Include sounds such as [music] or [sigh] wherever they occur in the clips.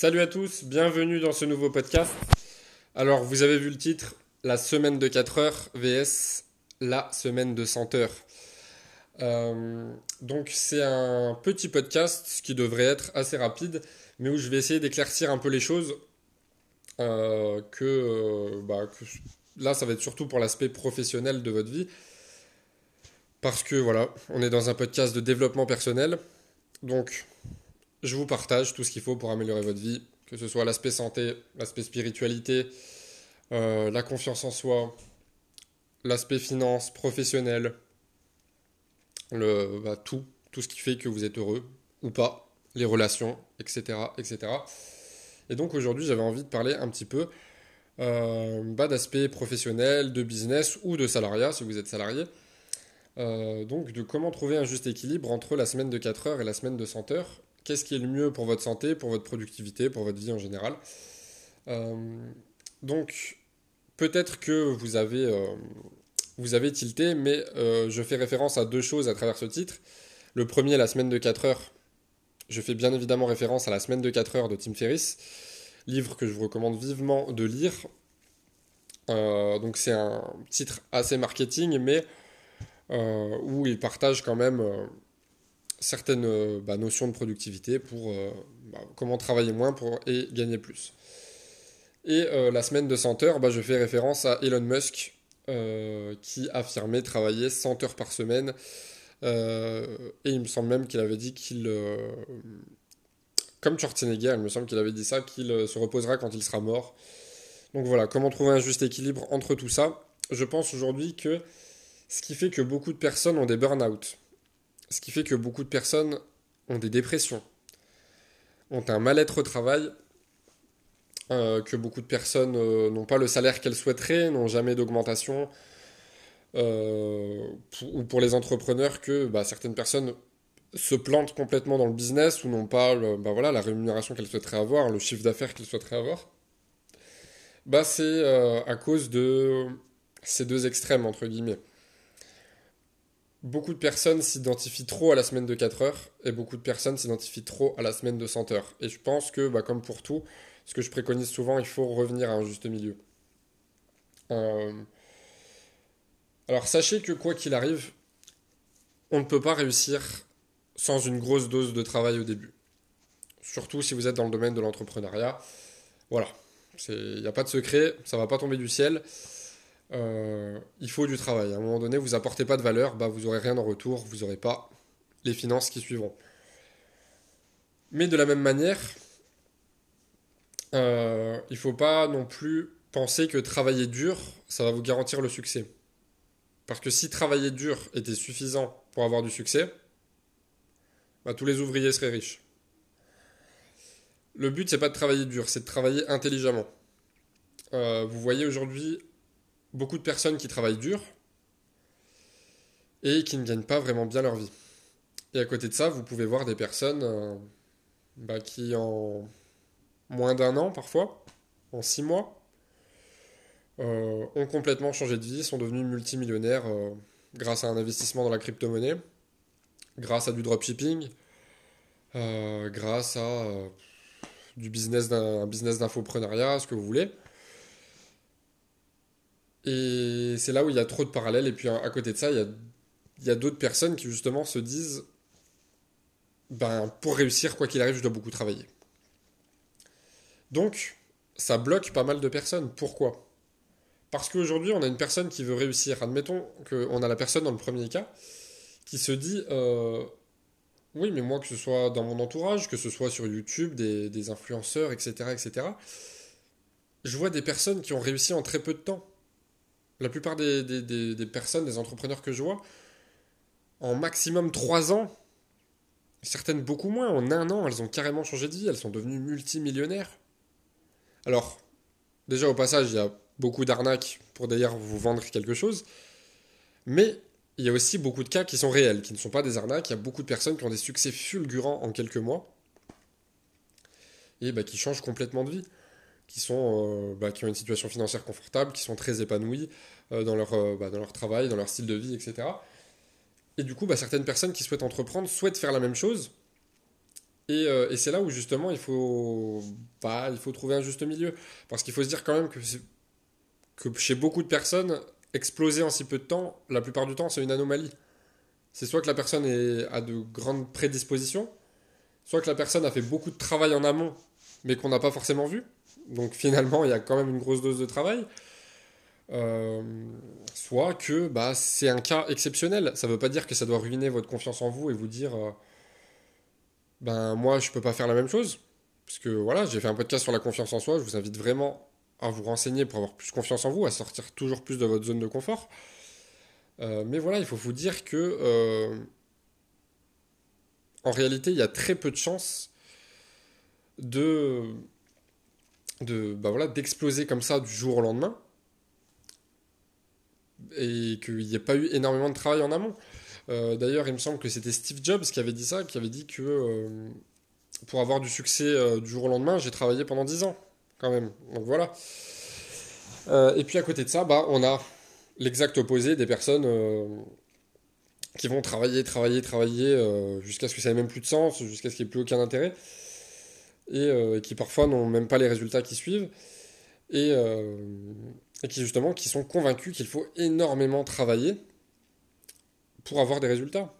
Salut à tous, bienvenue dans ce nouveau podcast. Alors, vous avez vu le titre, la semaine de 4 heures vs la semaine de 100 heures. Euh, donc, c'est un petit podcast qui devrait être assez rapide, mais où je vais essayer d'éclaircir un peu les choses. Euh, euh, bah, là, ça va être surtout pour l'aspect professionnel de votre vie. Parce que voilà, on est dans un podcast de développement personnel. Donc, je vous partage tout ce qu'il faut pour améliorer votre vie, que ce soit l'aspect santé, l'aspect spiritualité, euh, la confiance en soi, l'aspect finance, professionnel, le, bah, tout, tout ce qui fait que vous êtes heureux ou pas, les relations, etc. etc. Et donc aujourd'hui j'avais envie de parler un petit peu euh, bah, d'aspect professionnel, de business ou de salariat si vous êtes salarié. Euh, donc de comment trouver un juste équilibre entre la semaine de 4 heures et la semaine de 100 heures qu'est-ce qui est le mieux pour votre santé, pour votre productivité, pour votre vie en général. Euh, donc, peut-être que vous avez, euh, vous avez tilté, mais euh, je fais référence à deux choses à travers ce titre. Le premier, la semaine de 4 heures. Je fais bien évidemment référence à la semaine de 4 heures de Tim Ferriss, livre que je vous recommande vivement de lire. donc c'est un titre assez marketing, mais où il partage quand même certaines euh, bah, notions de productivité pour euh, bah, comment travailler moins pour, et gagner plus. Et euh, la semaine de 100 heures, bah, je fais référence à Elon Musk qui affirmait travailler 100 heures par semaine. et il me semble même qu'il avait dit qu'il comme Schwarzenegger, il me semble qu'il avait dit ça, qu'il se reposera quand il sera mort. Donc voilà, comment trouver un juste équilibre entre tout ça? Je pense aujourd'hui que ce qui fait que beaucoup de personnes ont des burn-out, ce qui fait que beaucoup de personnes ont des dépressions, ont un mal-être au travail, euh, que beaucoup de personnes euh, n'ont pas le salaire qu'elles souhaiteraient, n'ont jamais d'augmentation, euh, ou pour les entrepreneurs que bah, certaines personnes se plantent complètement dans le business ou n'ont pas bah, voilà, la rémunération qu'elles souhaiteraient avoir, le chiffre d'affaires qu'elles souhaiteraient avoir. Bah, c'est à cause de ces deux extrêmes, entre guillemets beaucoup de personnes s'identifient trop à la semaine de 4 heures et beaucoup de personnes s'identifient trop à la semaine de 100 heures. Et je pense que, bah, comme pour tout, ce que je préconise souvent, il faut revenir à un juste milieu. Euh, alors sachez que quoi qu'il arrive, on ne peut pas réussir sans une grosse dose de travail au début. Surtout si vous êtes dans le domaine de l'entrepreneuriat. Voilà, il n'y a pas de secret, ça va pas tomber du ciel. Euh, il faut du travail. À un moment donné, vous apportez pas de valeur, bah, vous n'aurez rien en retour, vous n'aurez pas les finances qui suivront. Mais de la même manière, euh, il ne faut pas non plus penser que travailler dur, ça va vous garantir le succès. Parce que si travailler dur était suffisant pour avoir du succès, bah, tous les ouvriers seraient riches. Le but, c'est pas de travailler dur, c'est de travailler intelligemment. Euh, vous voyez aujourd'hui beaucoup de personnes qui travaillent dur et qui ne gagnent pas vraiment bien leur vie. Et à côté de ça, vous pouvez voir des personnes euh, bah, qui en moins d'un an parfois, en six mois, euh, ont complètement changé de vie, sont devenus multimillionnaires euh, grâce à un investissement dans la crypto-monnaie, grâce à du dropshipping, grâce à du business d'un business d'infoprenariat, ce que vous voulez. Et c'est là où il y a trop de parallèles. Et puis à côté de ça, il y a, d'autres personnes qui justement se disent ben, pour réussir, quoi qu'il arrive, je dois beaucoup travailler. Donc, ça bloque pas mal de personnes. Pourquoi? Parce qu'aujourd'hui, on a une personne qui veut réussir. Admettons qu'on a la personne dans le premier cas qui se dit euh, Oui, mais moi, que ce soit dans mon entourage, que ce soit sur YouTube, des, des influenceurs, etc., etc., je vois des personnes qui ont réussi en très peu de temps. La plupart des, personnes, des entrepreneurs que je vois, en maximum 3 ans, certaines beaucoup moins, en un an, elles ont carrément changé de vie, elles sont devenues multimillionnaires. Alors, déjà au passage, il y a beaucoup d'arnaques pour d'ailleurs vous vendre quelque chose, mais il y a aussi beaucoup de cas qui sont réels, qui ne sont pas des arnaques. Il y a beaucoup de personnes qui ont des succès fulgurants en quelques mois et bah, qui changent complètement de vie qui, sont, euh, bah, qui ont une situation financière confortable, qui sont très épanouis euh, dans, leur, euh, bah, dans leur travail, dans leur style de vie, etc. Et du coup, bah, certaines personnes qui souhaitent entreprendre souhaitent faire la même chose, Et, c'est là où justement il faut, il faut trouver un juste milieu. Parce qu'il faut se dire quand même que, que chez beaucoup de personnes, exploser en si peu de temps, la plupart du temps, c'est une anomalie. C'est soit que la personne a de grandes prédispositions, soit que la personne a fait beaucoup de travail en amont, mais qu'on n'a pas forcément vu. Donc finalement, il y a quand même une grosse dose de travail. Euh, soit que bah, c'est un cas exceptionnel. Ça ne veut pas dire que ça doit ruiner votre confiance en vous et vous dire euh, ben moi je peux pas faire la même chose. Parce que voilà, j'ai fait un podcast sur la confiance en soi. Je vous invite vraiment à vous renseigner pour avoir plus confiance en vous, à sortir toujours plus de votre zone de confort. Euh, mais voilà, il faut vous dire que en réalité, il y a très peu de chances de, de bah voilà, d'exploser comme ça du jour au lendemain et qu'il n'y ait pas eu énormément de travail en amont. Euh, d'ailleurs, il me semble que c'était Steve Jobs qui avait dit ça, qui avait dit que euh, pour avoir du succès euh, du jour au lendemain, j'ai travaillé pendant 10 ans, quand même. Donc voilà. et puis à côté de ça, bah, on a l'exact opposé des personnes qui vont travailler, travailler, travailler jusqu'à ce que ça n'ait même plus de sens, jusqu'à ce qu'il n'y ait plus aucun intérêt, et qui parfois n'ont même pas les résultats qui suivent. Et, et qui justement qui sont convaincus qu'il faut énormément travailler pour avoir des résultats.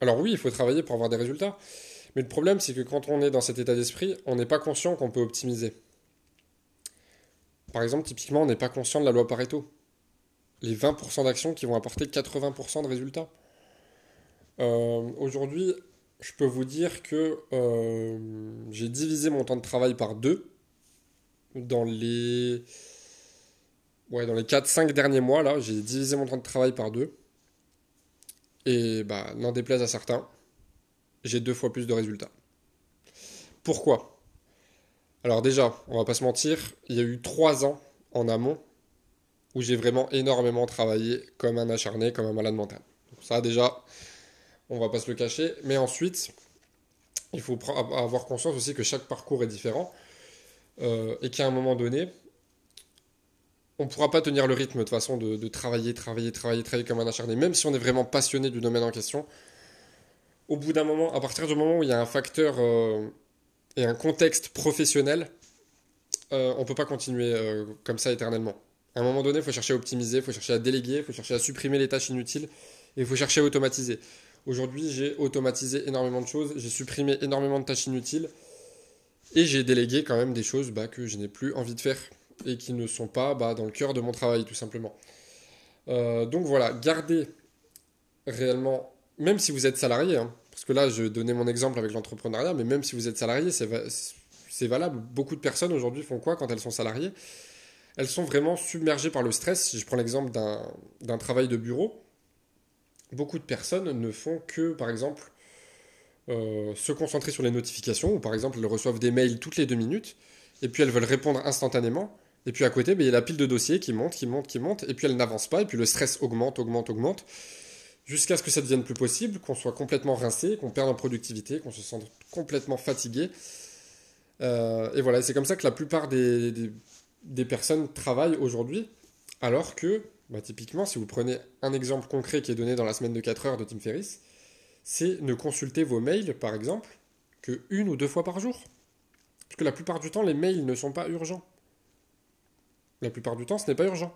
Alors oui, il faut travailler pour avoir des résultats, mais le problème c'est que quand on est dans cet état d'esprit, on n'est pas conscient qu'on peut optimiser. Par exemple, typiquement, on n'est pas conscient de la loi Pareto. Les 20% d'actions qui vont apporter 80% de résultats. Euh, aujourd'hui, je peux vous dire que euh, j'ai divisé mon temps de travail par deux dans les ouais, dans les 4-5 derniers mois, là, j'ai divisé mon temps de travail par deux. Et bah, n'en déplaise à certains, j'ai deux fois plus de résultats. Pourquoi? Alors déjà, on va pas se mentir, il y a eu trois ans en amont où j'ai vraiment énormément travaillé comme un acharné, comme un malade mental. Ça déjà, on va pas se le cacher. Mais ensuite, il faut avoir conscience aussi que chaque parcours est différent euh, et qu'à un moment donné, on ne pourra pas tenir le rythme de façon de, travailler, travailler, travailler, travailler comme un acharné, même si on est vraiment passionné du domaine en question. Au bout d'un moment, à partir du moment où il y a un facteur euh, et un contexte professionnel, euh, on ne peut pas continuer comme ça éternellement. À un moment donné, il faut chercher à optimiser, il faut chercher à déléguer, il faut chercher à supprimer les tâches inutiles et il faut chercher à automatiser. Aujourd'hui, j'ai automatisé énormément de choses, j'ai supprimé énormément de tâches inutiles et j'ai délégué quand même des choses bah, que je n'ai plus envie de faire et qui ne sont pas bah, dans le cœur de mon travail, tout simplement. Euh, donc voilà, gardez réellement, même si vous êtes salarié, hein, parce que là, je donnais mon exemple avec l'entrepreneuriat, mais même si vous êtes salarié, c'est valable. Beaucoup de personnes aujourd'hui font quoi quand elles sont salariées? Elles sont vraiment submergées par le stress. Je prends l'exemple d'un travail de bureau, beaucoup de personnes ne font que, par exemple, euh, se concentrer sur les notifications, ou par exemple, elles reçoivent des mails toutes les deux minutes, et puis elles veulent répondre instantanément. Et puis à côté, ben, il y a la pile de dossiers qui monte, qui monte, qui monte, et puis elle n'avance pas, et puis le stress augmente, augmente, augmente, jusqu'à ce que ça devienne plus possible, qu'on soit complètement rincé, qu'on perde en productivité, qu'on se sente complètement fatigué. Euh, et voilà, c'est comme ça que la plupart des, des, personnes travaillent aujourd'hui, alors que, bah, typiquement, si vous prenez un exemple concret qui est donné dans la semaine de 4 heures de Tim Ferriss, c'est ne consulter vos mails, par exemple, que une ou deux fois par jour. Parce que la plupart du temps, les mails ne sont pas urgents. La plupart du temps, ce n'est pas urgent.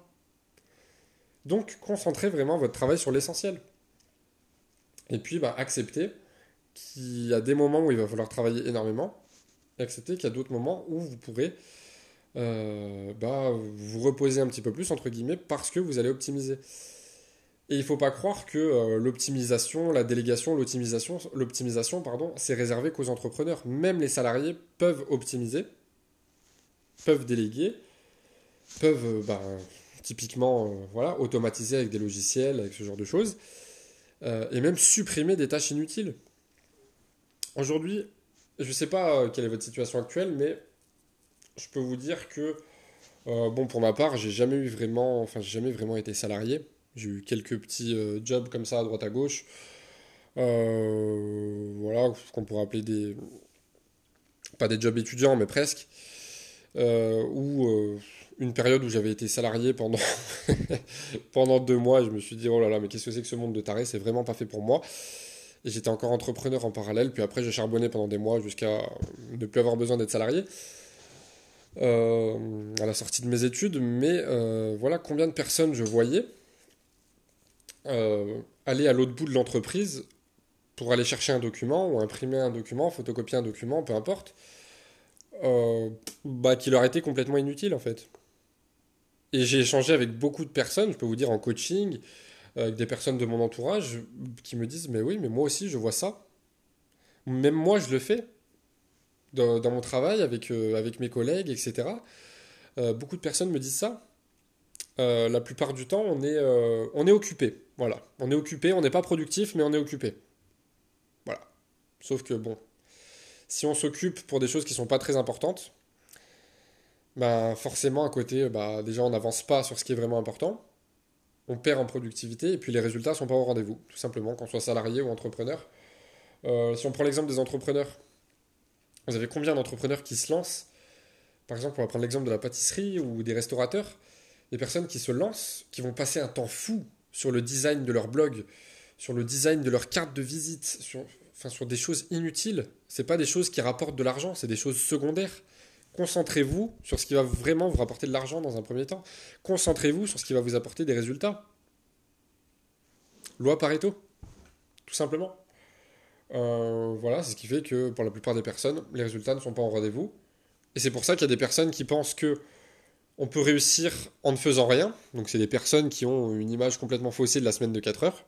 Donc, concentrez vraiment votre travail sur l'essentiel. Et puis, bah, acceptez qu'il y a des moments où il va falloir travailler énormément, et acceptez qu'il y a d'autres moments où vous pourrez euh, bah, vous reposer un petit peu plus, entre guillemets, parce que vous allez optimiser. Et il ne faut pas croire que euh, l'optimisation, la délégation, l'optimisation, l'optimisation, pardon, c'est réservé qu'aux entrepreneurs. Même les salariés peuvent optimiser, peuvent déléguer, peuvent euh, bah, typiquement voilà, automatiser avec des logiciels, avec ce genre de choses, et même supprimer des tâches inutiles. Aujourd'hui, je ne sais pas quelle est votre situation actuelle, mais je peux vous dire que, bon, pour ma part, j'ai jamais eu vraiment, enfin, j'ai jamais vraiment été salarié. J'ai eu quelques petits jobs comme ça à droite à gauche. voilà, ce qu'on pourrait appeler des. Pas des jobs étudiants, mais presque. où une période où j'avais été salarié pendant, [laughs] pendant deux mois je me suis dit oh là là mais qu'est-ce que c'est que ce monde de taré c'est vraiment pas fait pour moi Et j'étais encore entrepreneur en parallèle. Puis après, j'ai charbonné pendant des mois jusqu'à ne plus avoir besoin d'être salarié. Euh, à la sortie de mes études. Mais euh, voilà combien de personnes je voyais euh, aller à l'autre bout de l'entreprise pour aller chercher un document ou imprimer un document, photocopier un document, peu importe, bah, qui leur était complètement inutile en fait. Et j'ai échangé avec beaucoup de personnes, je peux vous dire en coaching, avec des personnes de mon entourage qui me disent Mais oui, mais moi aussi je vois ça. Même moi je le fais dans, mon travail avec, euh, avec mes collègues, etc. Euh, beaucoup de personnes me disent ça. Euh, la plupart du temps, on est, on est occupé. Voilà. On est occupé, on n'est pas productif, mais on est occupé. Voilà. Sauf que, bon, si on s'occupe pour des choses qui ne sont pas très importantes, ben forcément, à côté, bah, déjà, on n'avance pas sur ce qui est vraiment important on perd en productivité et puis les résultats ne sont pas au rendez-vous, tout simplement, qu'on soit salarié ou entrepreneur. Si on prend l'exemple des entrepreneurs, vous avez combien d'entrepreneurs qui se lancent Par exemple, on va prendre l'exemple de la pâtisserie ou des restaurateurs. Des personnes qui se lancent, qui vont passer un temps fou sur le design de leur blog, sur le design de leur carte de visite, sur, enfin, sur des choses inutiles. C'est pas des choses qui rapportent de l'argent, c'est des choses secondaires. Concentrez-vous sur ce qui va vraiment vous rapporter de l'argent dans un premier temps. Concentrez-vous sur ce qui va vous apporter des résultats. Loi Pareto, tout simplement. Euh, voilà, c'est ce qui fait que pour la plupart des personnes, les résultats ne sont pas en rendez-vous. Et c'est pour ça qu'il y a des personnes qui pensent que on peut réussir en ne faisant rien. Donc c'est des personnes qui ont une image complètement faussée de la semaine de 4 heures.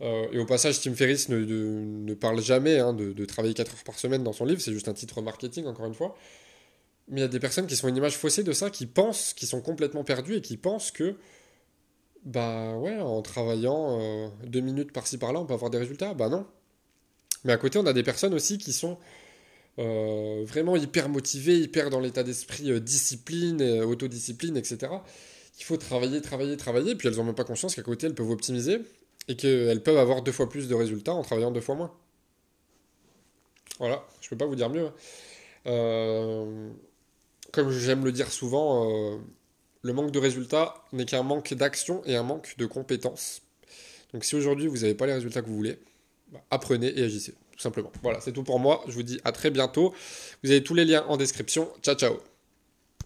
Euh, et au passage, Tim Ferriss ne, parle jamais hein, de, travailler 4 heures par semaine dans son livre, c'est juste un titre marketing, encore une fois. Mais il y a des personnes qui sont une image faussée de ça, qui pensent, qui sont complètement perdues et qui pensent que, bah ouais, en travaillant euh, deux minutes par-ci par-là, on peut avoir des résultats. Bah non. Mais à côté, on a des personnes aussi qui sont euh, vraiment hyper motivées, hyper dans l'état d'esprit discipline, autodiscipline, etc. Il faut travailler, travailler, travailler, puis elles n'ont même pas conscience qu'à côté, elles peuvent optimiser et qu'elles peuvent avoir deux fois plus de résultats en travaillant deux fois moins. Voilà, je peux pas vous dire mieux. Hein. Euh, comme j'aime le dire souvent, euh, le manque de résultats n'est qu'un manque d'action et un manque de compétences. Donc si aujourd'hui vous n'avez pas les résultats que vous voulez, bah, apprenez et agissez, tout simplement. Voilà, c'est tout pour moi. Je vous dis à très bientôt. Vous avez tous les liens en description. Ciao, ciao